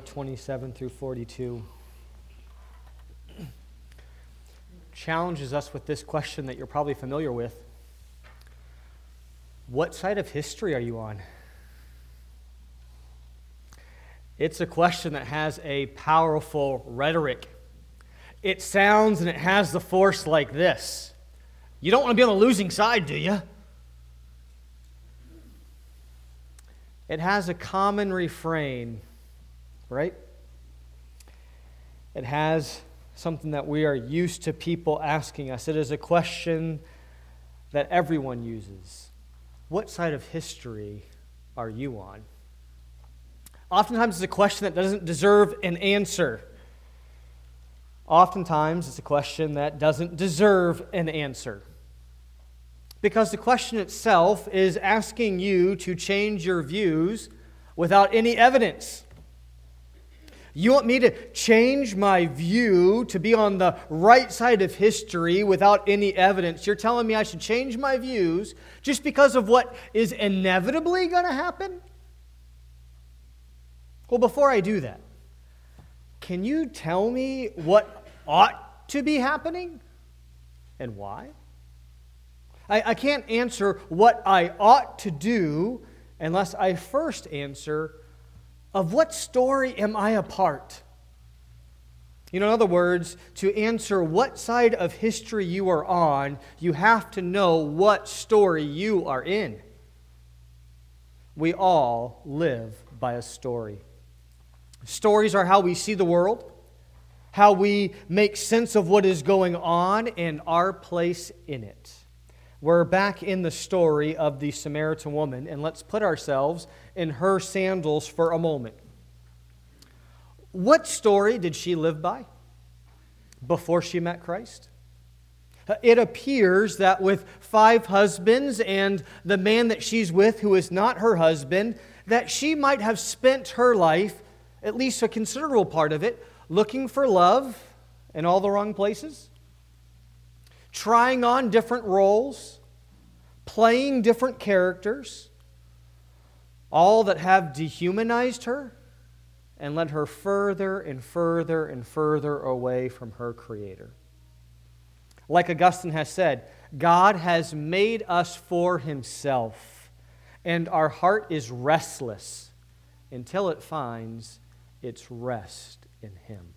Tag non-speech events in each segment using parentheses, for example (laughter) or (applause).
27 through 42 challenges us with this question that you're probably familiar with What side of history are you on? It's a question that has a powerful rhetoric. It sounds and it has the force like this You don't want to be on the losing side, do you? It has a common refrain right? It has something that we are used to people asking us. It is a question that everyone uses. What side of history are you on? Oftentimes, it's a question that doesn't deserve an answer. Oftentimes, it's a question that doesn't deserve an answer. Because the question itself is asking you to change your views without any evidence. You want me to change my view to be on the right side of history without any evidence? You're telling me I should change my views just because of what is inevitably going to happen? Well, before I do that, can you tell me what ought to be happening and why? I, I can't answer what I ought to do unless I first answer of what story am I a part? You know, in other words, to answer what side of history you are on, you have to know what story you are in. We all live by a story. Stories are how we see the world, how we make sense of what is going on, and our place in it. We're back in the story of the Samaritan woman, and let's put ourselves in her sandals for a moment. What story did she live by before she met Christ? It appears that with five husbands and the man that she's with who is not her husband, that she might have spent her life, at least a considerable part of it, looking for love in all the wrong places trying on different roles, playing different characters, all that have dehumanized her and led her further and further and further away from her Creator. Like Augustine has said, God has made us for Himself, and our heart is restless until it finds its rest in Him.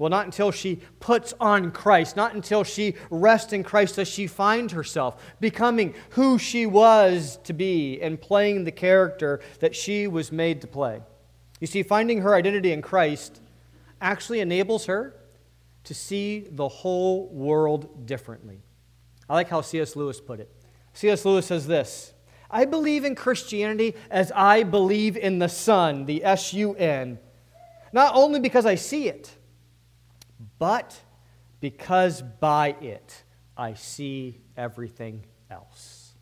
Well, not until she puts on Christ, not until she rests in Christ does she find herself becoming who she was to be and playing the character that she was made to play. You see, finding her identity in Christ actually enables her to see the whole world differently. I like how C.S. Lewis put it. C.S. Lewis says this I believe in Christianity as I believe in the sun, the S U N, not only because I see it but because by it I see everything else.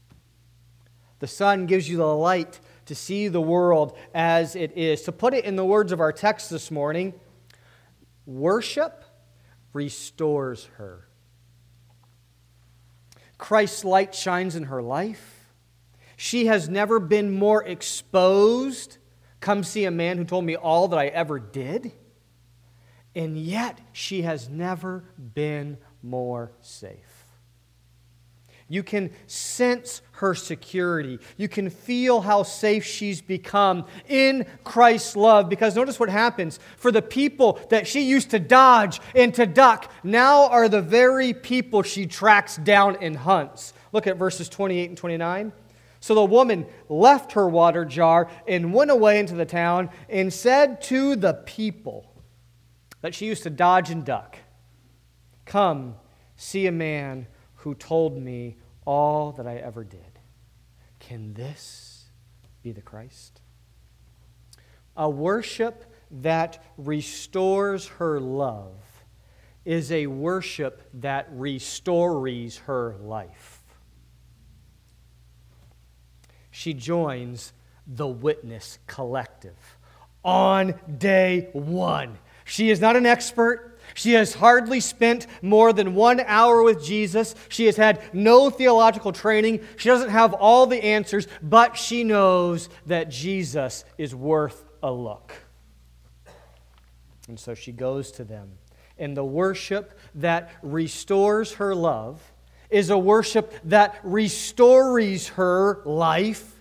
The sun gives you the light to see the world as it is. To put it in the words of our text this morning, worship restores her. Christ's light shines in her life. She has never been more exposed. Come see a man who told me all that I ever did and yet she has never been more safe. You can sense her security. You can feel how safe she's become in Christ's love. Because notice what happens. For the people that she used to dodge and to duck, now are the very people she tracks down and hunts. Look at verses 28 and 29. So the woman left her water jar and went away into the town and said to the people, that she used to dodge and duck. Come, see a man who told me all that I ever did. Can this be the Christ? A worship that restores her love is a worship that restores her life. She joins the witness collective on day one. She is not an expert. She has hardly spent more than one hour with Jesus. She has had no theological training. She doesn't have all the answers, but she knows that Jesus is worth a look. And so she goes to them. And the worship that restores her love is a worship that restores her life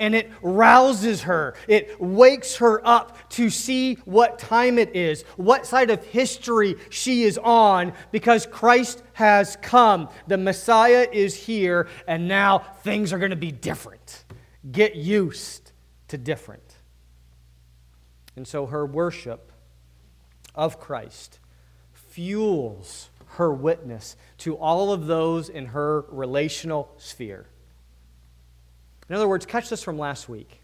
and it rouses her. It wakes her up to see what time it is, what side of history she is on, because Christ has come. The Messiah is here, and now things are going to be different. Get used to different. And so her worship of Christ fuels her witness to all of those in her relational sphere. In other words, catch this from last week.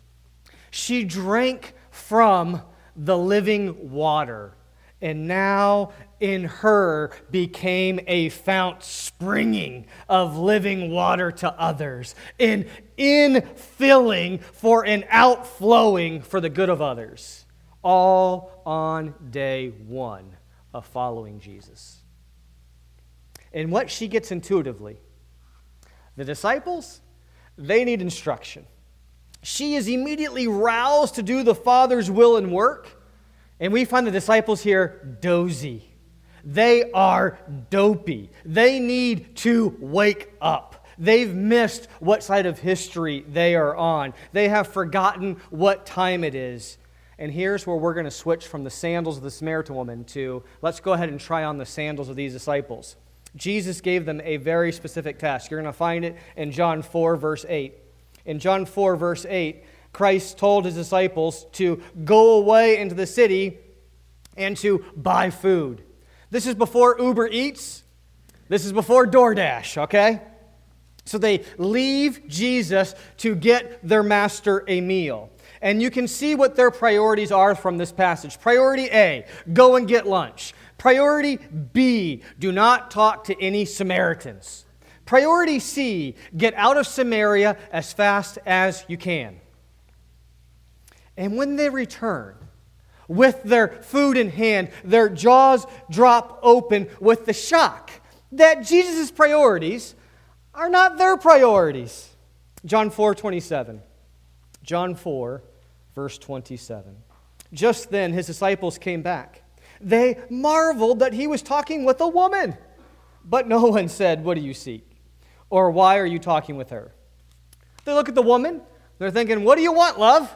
She drank from the living water, and now in her became a fount springing of living water to others, an infilling for an outflowing for the good of others, all on day one of following Jesus. And what she gets intuitively, the disciples, they need instruction. She is immediately roused to do the Father's will and work. And we find the disciples here dozy. They are dopey. They need to wake up. They've missed what side of history they are on. They have forgotten what time it is. And here's where we're going to switch from the sandals of the Samaritan woman to let's go ahead and try on the sandals of these disciples. Jesus gave them a very specific task. You're going to find it in John 4, verse 8. In John 4, verse 8, Christ told his disciples to go away into the city and to buy food. This is before Uber Eats. This is before DoorDash, okay? So they leave Jesus to get their master a meal. And you can see what their priorities are from this passage. Priority A, go and get lunch. Priority B, do not talk to any Samaritans. Priority C, get out of Samaria as fast as you can. And when they return, with their food in hand, their jaws drop open with the shock that Jesus' priorities are not their priorities. John 4 27. John 4, verse 27. Just then his disciples came back they marveled that he was talking with a woman. But no (laughs) one said, What do you seek? Or why are you talking with her? They look at the woman, they're thinking, What do you want, love?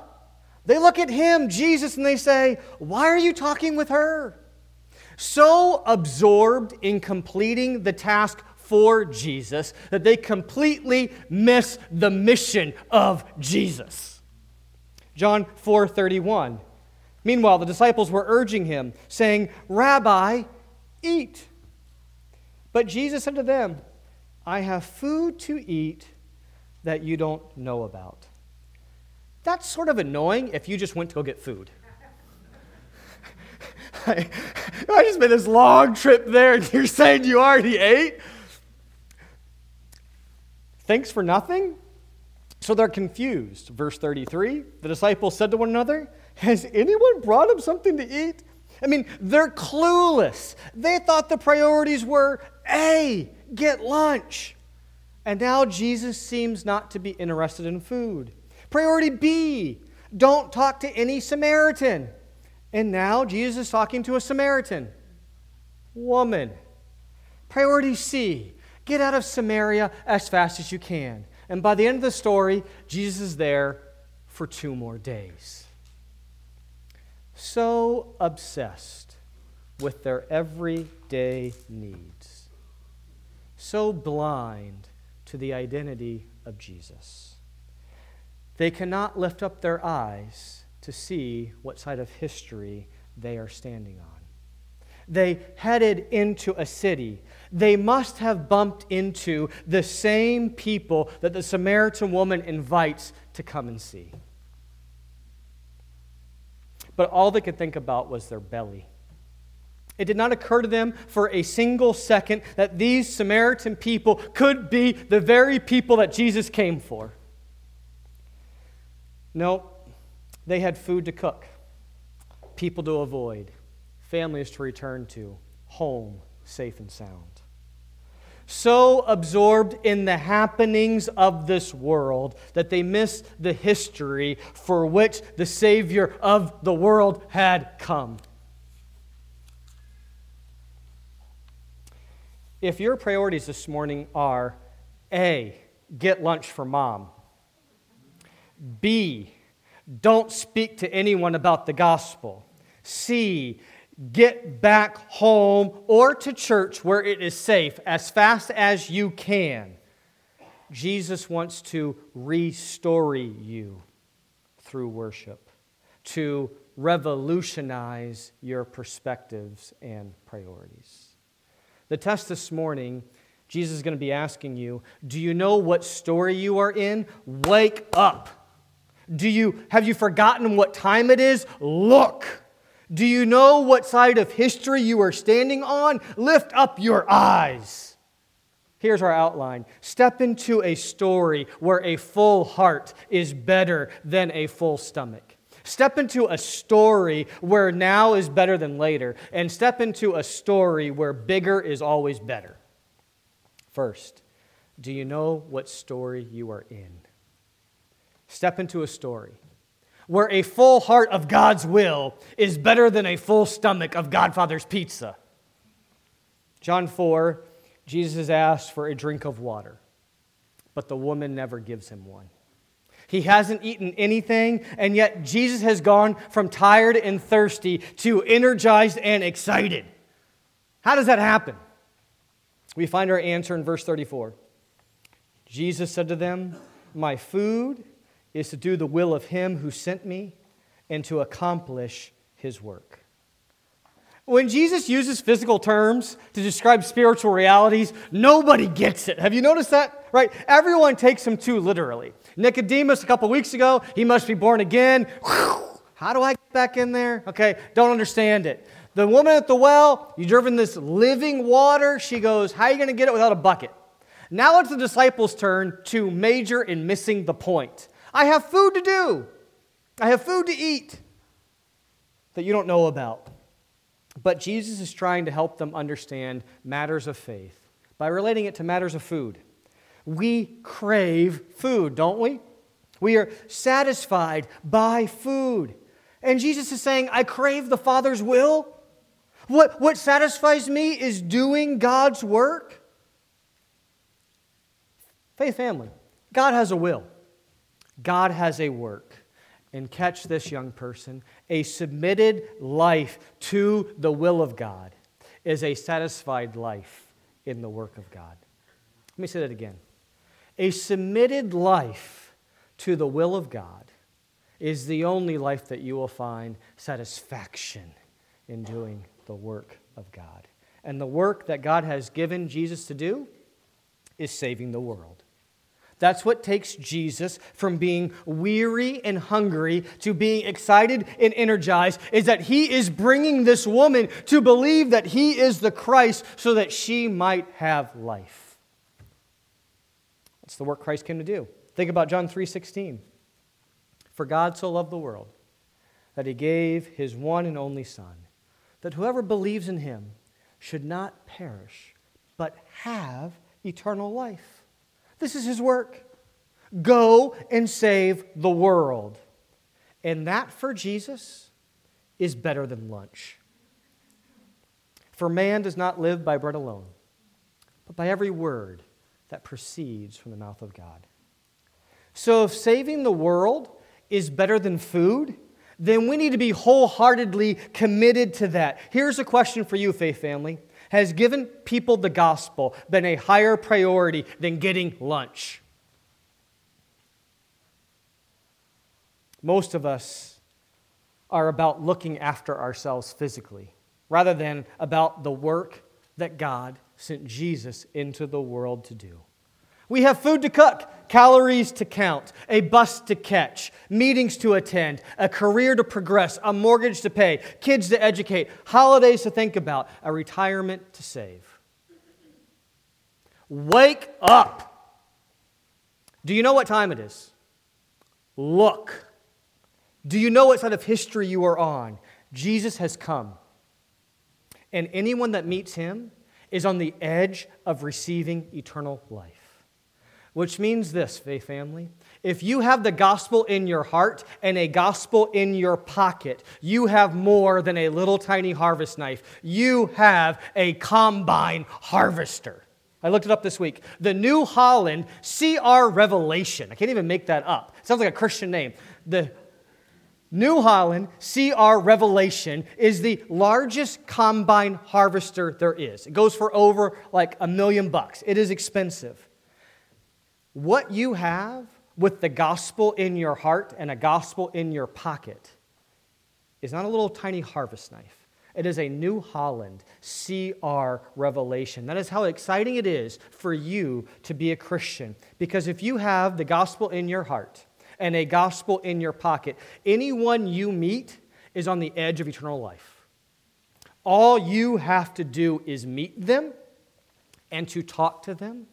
They look at him, Jesus, and they say, Why are you talking with her? So absorbed in completing the task for Jesus that they completely miss the mission of Jesus. John 4:31 Meanwhile, the disciples were urging him, saying, Rabbi, eat. But Jesus said to them, I have food to eat that you don't know about. That's sort of annoying if you just went to go get food. (laughs) I, I just made this long trip there and you're saying you already ate? Thanks for nothing? So they're confused. Verse 33 the disciples said to one another, has anyone brought him something to eat? I mean, they're clueless. They thought the priorities were A, get lunch. And now Jesus seems not to be interested in food. Priority B, don't talk to any Samaritan. And now Jesus is talking to a Samaritan woman. Priority C, get out of Samaria as fast as you can. And by the end of the story, Jesus is there for two more days so obsessed with their everyday needs, so blind to the identity of Jesus. They cannot lift up their eyes to see what side of history they are standing on. They headed into a city. They must have bumped into the same people that the Samaritan woman invites to come and see but all they could think about was their belly. It did not occur to them for a single second that these Samaritan people could be the very people that Jesus came for. No, they had food to cook, people to avoid, families to return to, home safe and sound. So absorbed in the happenings of this world that they miss the history for which the Savior of the world had come. If your priorities this morning are A, get lunch for mom, B, don't speak to anyone about the gospel, C, get back home or to church where it is safe as fast as you can. Jesus wants to restore you through worship, to revolutionize your perspectives and priorities. The test this morning, Jesus is going to be asking you, do you know what story you are in? Wake up. Do you have you forgotten what time it is? Look. Do you know what side of history you are standing on? Lift up your eyes. Here's our outline step into a story where a full heart is better than a full stomach. Step into a story where now is better than later, and step into a story where bigger is always better. First, do you know what story you are in? Step into a story where a full heart of God's will is better than a full stomach of Godfather's pizza. John 4, Jesus asked for a drink of water, but the woman never gives him one. He hasn't eaten anything, and yet Jesus has gone from tired and thirsty to energized and excited. How does that happen? We find our answer in verse 34. Jesus said to them, My food is to do the will of him who sent me and to accomplish his work. When Jesus uses physical terms to describe spiritual realities, nobody gets it. Have you noticed that? Right? Everyone takes him too literally. Nicodemus, a couple weeks ago, he must be born again. How do I get back in there? Okay, don't understand it. The woman at the well, you're driven this living water. She goes, How are you going to get it without a bucket? Now it's the disciples' turn to major in missing the point. I have food to do. I have food to eat that you don't know about. But Jesus is trying to help them understand matters of faith by relating it to matters of food. We crave food, don't we? We are satisfied by food. And Jesus is saying, I crave the Father's will. What, what satisfies me is doing God's work. Faith family, God has a will. God has a work. And catch this, young person a submitted life to the will of God is a satisfied life in the work of God. Let me say that again. A submitted life to the will of God is the only life that you will find satisfaction in doing the work of God. And the work that God has given Jesus to do is saving the world. That's what takes Jesus from being weary and hungry to being excited and energized, is that he is bringing this woman to believe that he is the Christ so that she might have life. That's the work Christ came to do. Think about John 3:16. For God so loved the world that he gave his one and only son, that whoever believes in him should not perish, but have eternal life. This is his work. Go and save the world. And that for Jesus is better than lunch. For man does not live by bread alone, but by every word that proceeds from the mouth of God. So if saving the world is better than food, then we need to be wholeheartedly committed to that. Here's a question for you, faith family has given people the gospel been a higher priority than getting lunch? Most of us are about looking after ourselves physically rather than about the work that God sent Jesus into the world to do. We have food to cook, calories to count, a bus to catch, meetings to attend, a career to progress, a mortgage to pay, kids to educate, holidays to think about, a retirement to save. Wake up. Do you know what time it is? Look. Do you know what side of history you are on? Jesus has come. And anyone that meets him is on the edge of receiving eternal life. Which means this, faith family. If you have the gospel in your heart and a gospel in your pocket, you have more than a little tiny harvest knife. You have a combine harvester. I looked it up this week. The New Holland CR Revelation. I can't even make that up. It sounds like a Christian name. The New Holland CR Revelation is the largest combine harvester there is. It goes for over like a million bucks. It is expensive. What you have with the gospel in your heart and a gospel in your pocket is not a little tiny harvest knife. It is a New Holland CR revelation. That is how exciting it is for you to be a Christian. Because if you have the gospel in your heart and a gospel in your pocket, anyone you meet is on the edge of eternal life. All you have to do is meet them and to talk to them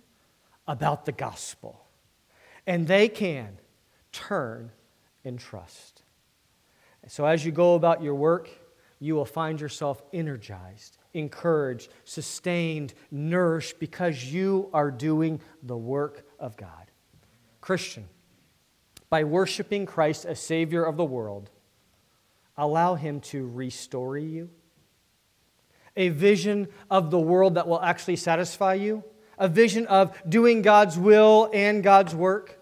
about the gospel. And they can turn and trust. So as you go about your work, you will find yourself energized, encouraged, sustained, nourished because you are doing the work of God. Christian, by worshiping Christ as Savior of the world, allow Him to restore you. A vision of the world that will actually satisfy you, a vision of doing God's will and God's work.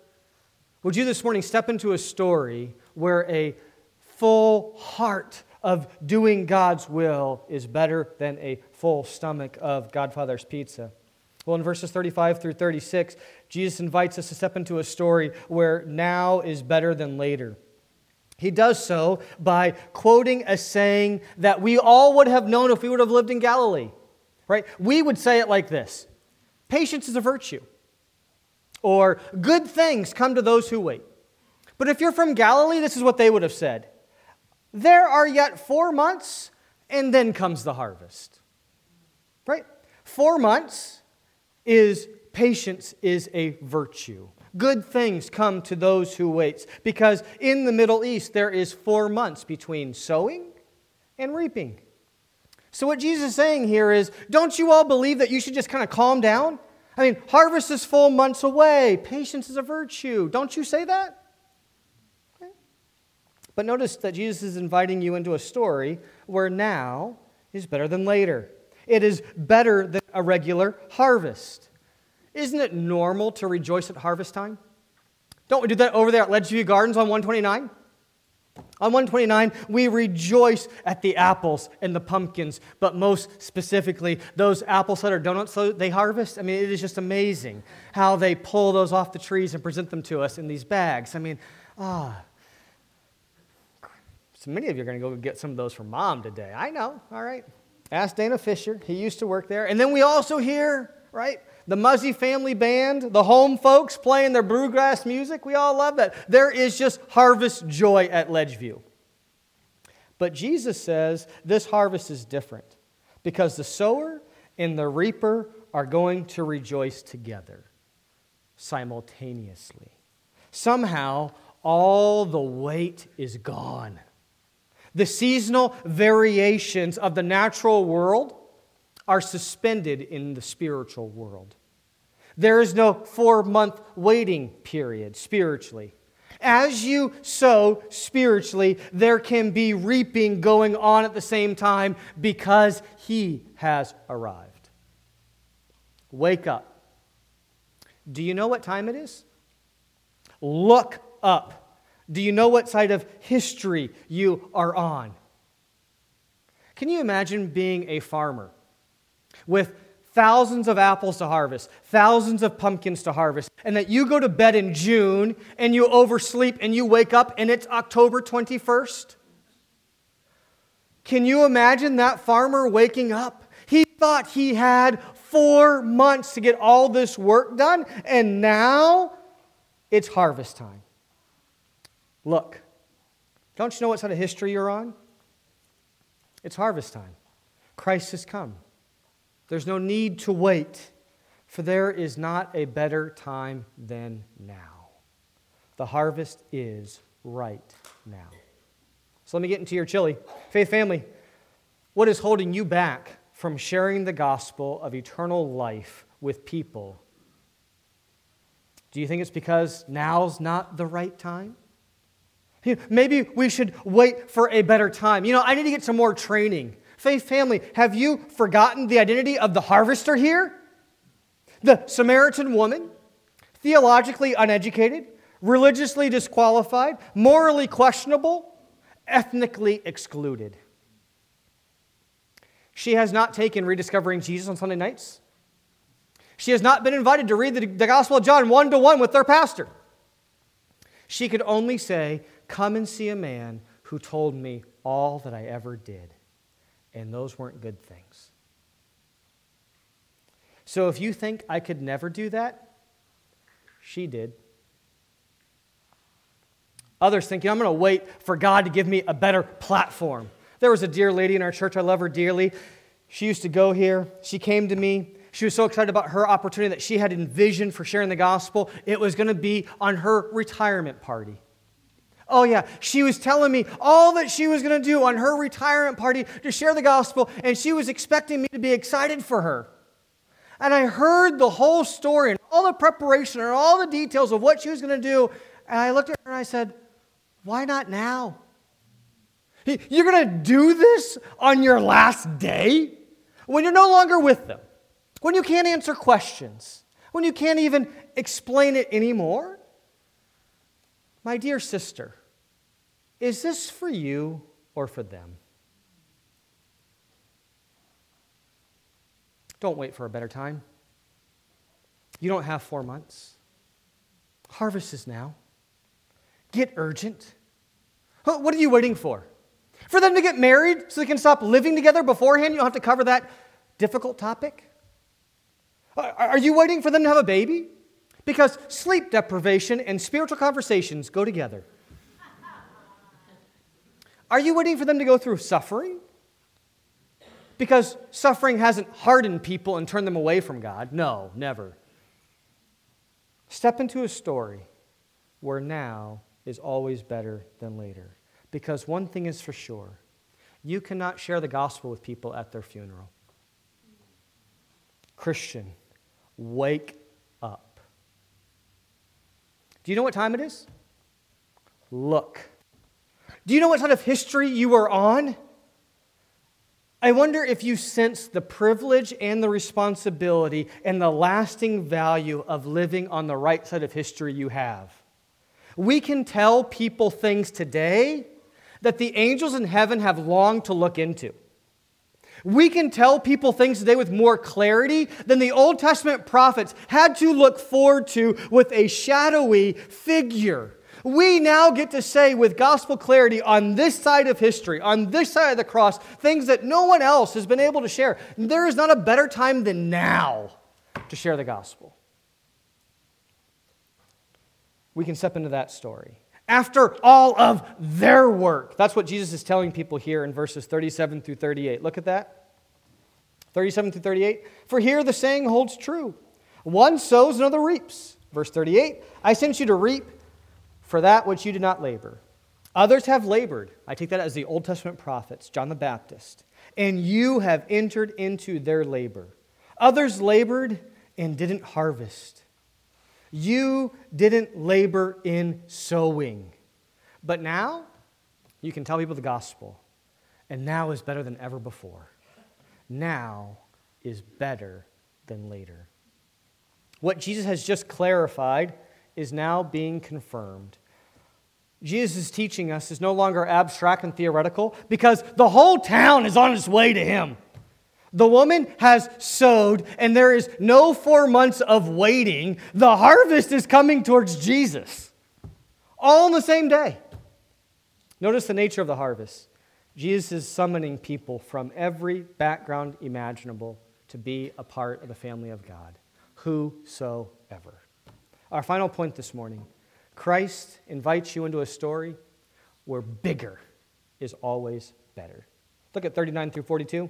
Would you this morning step into a story where a full heart of doing God's will is better than a full stomach of Godfather's pizza. Well, in verses 35 through 36, Jesus invites us to step into a story where now is better than later. He does so by quoting a saying that we all would have known if we would have lived in Galilee. Right? We would say it like this Patience is a virtue. Or good things come to those who wait. But if you're from Galilee, this is what they would have said there are yet four months, and then comes the harvest. Right? Four months is patience is a virtue. Good things come to those who wait because in the Middle East there is 4 months between sowing and reaping. So what Jesus is saying here is don't you all believe that you should just kind of calm down? I mean, harvest is full months away. Patience is a virtue. Don't you say that? But notice that Jesus is inviting you into a story where now is better than later. It is better than a regular harvest. Isn't it normal to rejoice at harvest time? Don't we do that over there at Ledgeview Gardens on 129? On 129, we rejoice at the apples and the pumpkins, but most specifically, those apple cider donuts So they harvest. I mean, it is just amazing how they pull those off the trees and present them to us in these bags. I mean, ah, so many of you are going to go get some of those from mom today. I know, all right. Ask Dana Fisher. He used to work there. And then we also hear, right, the Muzzy family band, the home folks playing their bluegrass music. We all love that. There is just harvest joy at Ledgeview. But Jesus says this harvest is different because the sower and the reaper are going to rejoice together simultaneously. Somehow, all the weight is gone. The seasonal variations of the natural world are suspended in the spiritual world. There is no four month waiting period spiritually. As you sow spiritually, there can be reaping going on at the same time because He has arrived. Wake up. Do you know what time it is? Look up. Do you know what side of history you are on? Can you imagine being a farmer with thousands of apples to harvest, thousands of pumpkins to harvest, and that you go to bed in June and you oversleep and you wake up and it's October 21st? Can you imagine that farmer waking up? He thought he had four months to get all this work done, and now it's harvest time. Look, don't you know what side of history you're on? It's harvest time. Christ has come. There's no need to wait, for there is not a better time than now. The harvest is right now. So let me get into your chili. Faith family, what is holding you back from sharing the gospel of eternal life with people? Do you think it's because now's not the right time? Maybe we should wait for a better time. You know, I need to get some more training. Faith family, have you forgotten the identity of the harvester here? The Samaritan woman, theologically uneducated, religiously disqualified, morally questionable, ethnically excluded. She has not taken Rediscovering Jesus on Sunday nights. She has not been invited to read the, the Gospel of John one to one with their pastor. She could only say, Come and see a man who told me all that I ever did. And those weren't good things. So if you think I could never do that, she did. Others think, you know, I'm going to wait for God to give me a better platform. There was a dear lady in our church. I love her dearly. She used to go here. She came to me. She was so excited about her opportunity that she had envisioned for sharing the gospel. It was going to be on her retirement party. Oh, yeah, she was telling me all that she was going to do on her retirement party to share the gospel, and she was expecting me to be excited for her. And I heard the whole story and all the preparation and all the details of what she was going to do. And I looked at her and I said, Why not now? You're going to do this on your last day? When you're no longer with them, when you can't answer questions, when you can't even explain it anymore? My dear sister, is this for you or for them? Don't wait for a better time. You don't have four months. Harvest is now. Get urgent. What are you waiting for? For them to get married so they can stop living together beforehand? You don't have to cover that difficult topic? Uh, are you waiting for them to have a baby? Because sleep deprivation and spiritual conversations go together. Are you waiting for them to go through suffering? Because suffering hasn't hardened people and turned them away from God. No, never. Step into a story where now is always better than later. Because one thing is for sure you cannot share the gospel with people at their funeral. Christian, wake. Do you know what time it is? Look. Do you know what side of history you are on? I wonder if you sense the privilege and the responsibility and the lasting value of living on the right side of history you have. We can tell people things today that the angels in heaven have longed to look into. We can tell people things today with more clarity than the Old Testament prophets had to look forward to with a shadowy figure we now get to say with gospel clarity on this side of history, on this side of the cross, things that no one else has been able to share. There is not a better time than now to share the gospel. We can step into that story. After all of their work. That's what Jesus is telling people here in verses 37 through 38. Look at that. 37 through 38. For here the saying holds true one sows, another reaps. Verse 38 I sent you to reap for that which you did not labor. Others have labored. I take that as the Old Testament prophets, John the Baptist. And you have entered into their labor. Others labored and didn't harvest. You didn't labor in sowing. But now, you can tell people the gospel. And now is better than ever before. Now is better than later. What Jesus has just clarified is now being confirmed. Jesus' is teaching us is no longer abstract and theoretical because the whole town is on its way to him. The woman has sowed, and there is no four months of waiting. The harvest is coming towards Jesus, all on the same day. Notice the nature of the harvest. Jesus is summoning people from every background imaginable to be a part of the family of God, whosoever. Our final point this morning Christ invites you into a story where bigger is always better. Look at 39 through 42.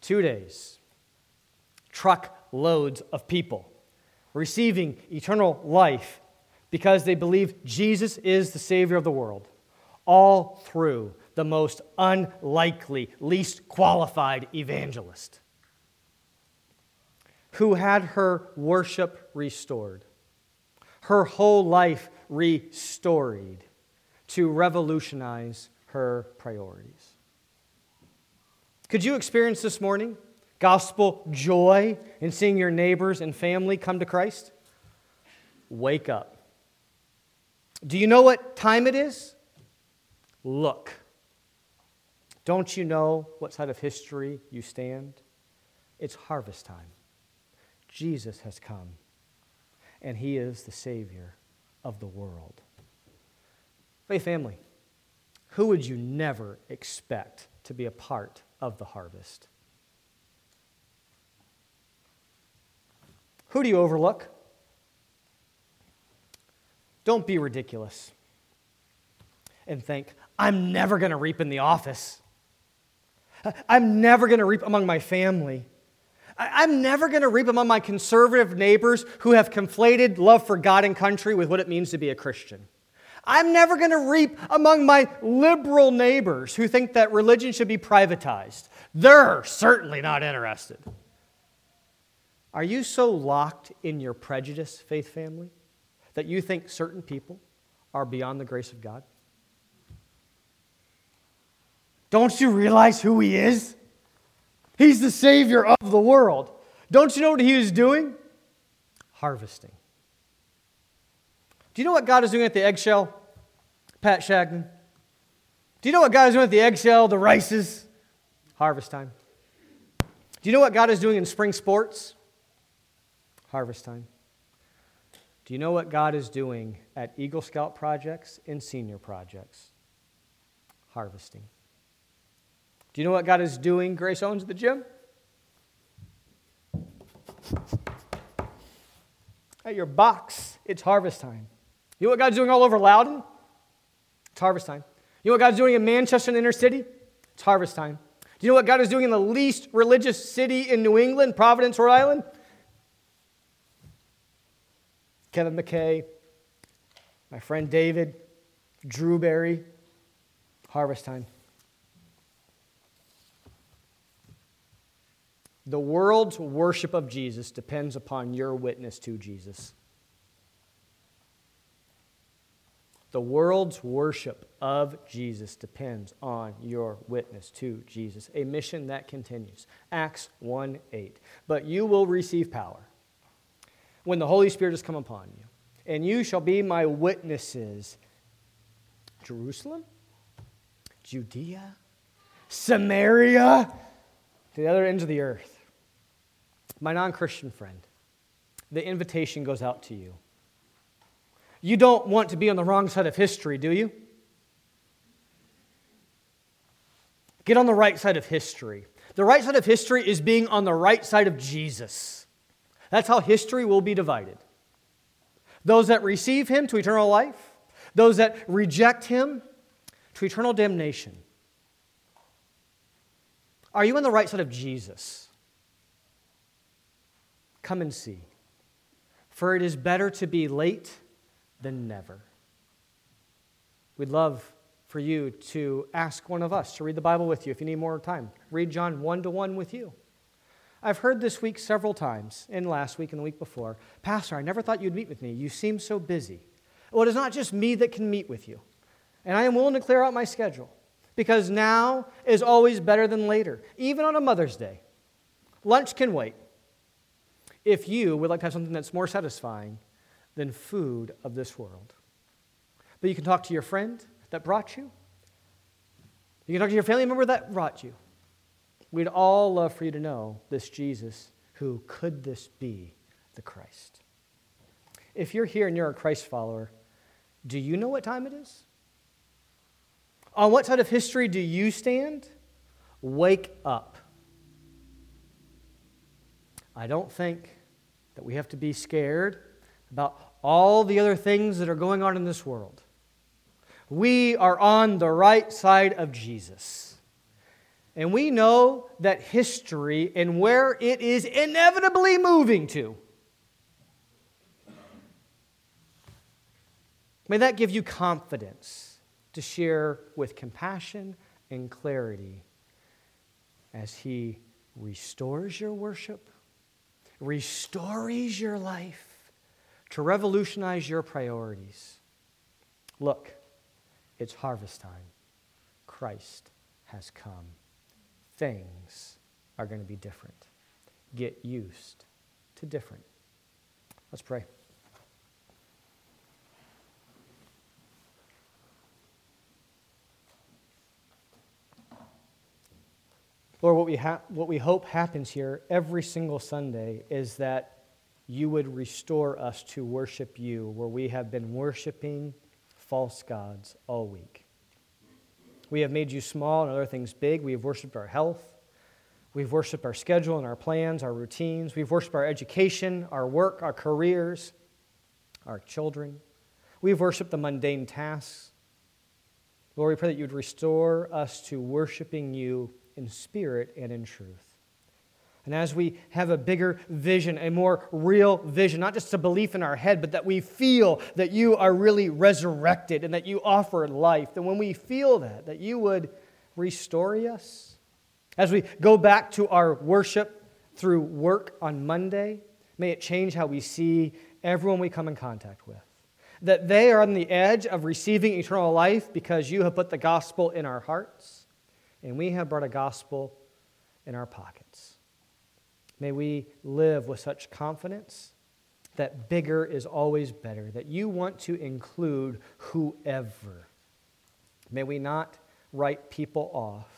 Two days, truck loads of people receiving eternal life because they believe Jesus is the Savior of the world, all through the most unlikely, least qualified evangelist. Who had her worship restored, her whole life restored to revolutionize her priorities. Could you experience this morning gospel joy in seeing your neighbors and family come to Christ? Wake up. Do you know what time it is? Look. Don't you know what side of history you stand? It's harvest time. Jesus has come, and he is the Savior of the world. Faith family, who would you never expect to be a part of the harvest? Who do you overlook? Don't be ridiculous and think, I'm never going to reap in the office. I'm never going to reap among my family. I'm never going to reap among my conservative neighbors who have conflated love for God and country with what it means to be a Christian. I'm never going to reap among my liberal neighbors who think that religion should be privatized. They're certainly not interested. Are you so locked in your prejudice, faith family, that you think certain people are beyond the grace of God? Don't you realize who He is? He's the Savior of the world. Don't you know what He is doing? Harvesting. Do you know what God is doing at the eggshell, Pat Chagnon? Do you know what God is doing at the eggshell, the rices? Harvest time. Do you know what God is doing in spring sports? Harvest time. Do you know what God is doing at Eagle Scout projects and senior projects? Harvesting. Do you know what God is doing, Grace Owens, at the gym? At your box, it's harvest time. You know what God's doing all over Loudoun? It's harvest time. You know what God's doing in Manchester, in the inner city? It's harvest time. Do you know what God is doing in the least religious city in New England, Providence, Rhode Island? Kevin McKay, my friend David, Drew Drewberry, harvest time. The world's worship of Jesus depends upon your witness to Jesus. The world's worship of Jesus depends on your witness to Jesus, a mission that continues. Acts 1 8. But you will receive power when the Holy Spirit has come upon you, and you shall be my witnesses. Jerusalem, Judea, Samaria, to the other ends of the earth. My non Christian friend, the invitation goes out to you. You don't want to be on the wrong side of history, do you? Get on the right side of history. The right side of history is being on the right side of Jesus. That's how history will be divided. Those that receive him to eternal life, those that reject him to eternal damnation. Are you on the right side of Jesus? Come and see. For it is better to be late than never. We'd love for you to ask one of us to read the Bible with you if you need more time. Read John one to one with you. I've heard this week several times, and last week and the week before, Pastor, I never thought you'd meet with me. You seem so busy. Well, it is not just me that can meet with you. And I am willing to clear out my schedule because now is always better than later, even on a Mother's Day. Lunch can wait if you would like to have something that's more satisfying than food of this world. But you can talk to your friend that brought you. You can talk to your family member that brought you. We'd all love for you to know this Jesus who could this be the Christ. If you're here and you're a Christ follower, do you know what time it is? On what side of history do you stand? Wake up. I don't think that we have to be scared about all the other things that are going on in this world. We are on the right side of Jesus. And we know that history and where it is inevitably moving to. May that give you confidence to share with compassion and clarity as He restores your worship, restores your life to revolutionize your priorities. Look, it's harvest time. Christ has come. Things are going to be different. Get used to different. Let's pray. Lord, what we, ha- what we hope happens here every single Sunday is that you would restore us to worship you where we have been worshiping false gods all week. We have made you small and other things big. We have worshiped our health. We've worshiped our schedule and our plans, our routines. We've worshiped our education, our work, our careers, our children. We've worshiped the mundane tasks. Lord, we pray that you would restore us to worshiping you in spirit and in truth. And as we have a bigger vision, a more real vision, not just a belief in our head, but that we feel that you are really resurrected and that you offer life, then when we feel that, that you would restore us. As we go back to our worship through work on Monday, may it change how we see everyone we come in contact with. That they are on the edge of receiving eternal life because you have put the gospel in our hearts, and we have brought a gospel in our pockets. May we live with such confidence that bigger is always better, that you want to include whoever. May we not write people off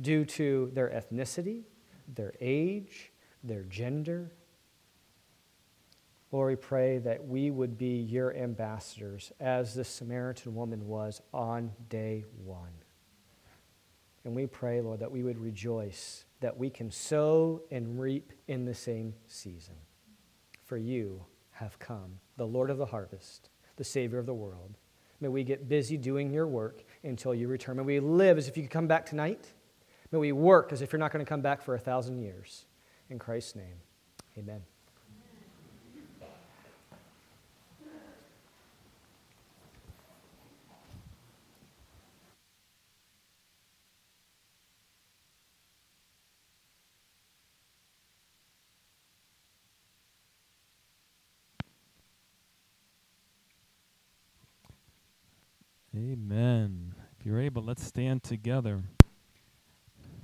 due to their ethnicity, their age, their gender. Lord, we pray that we would be your ambassadors as the Samaritan woman was on day one. And we pray, Lord, that we would rejoice that we can sow and reap in the same season. For you have come, the Lord of the harvest, the Savior of the world. May we get busy doing your work until you return. May we live as if you could come back tonight. May we work as if you're not going to come back for a thousand years. In Christ's name, amen. Amen. If you're able, let's stand together.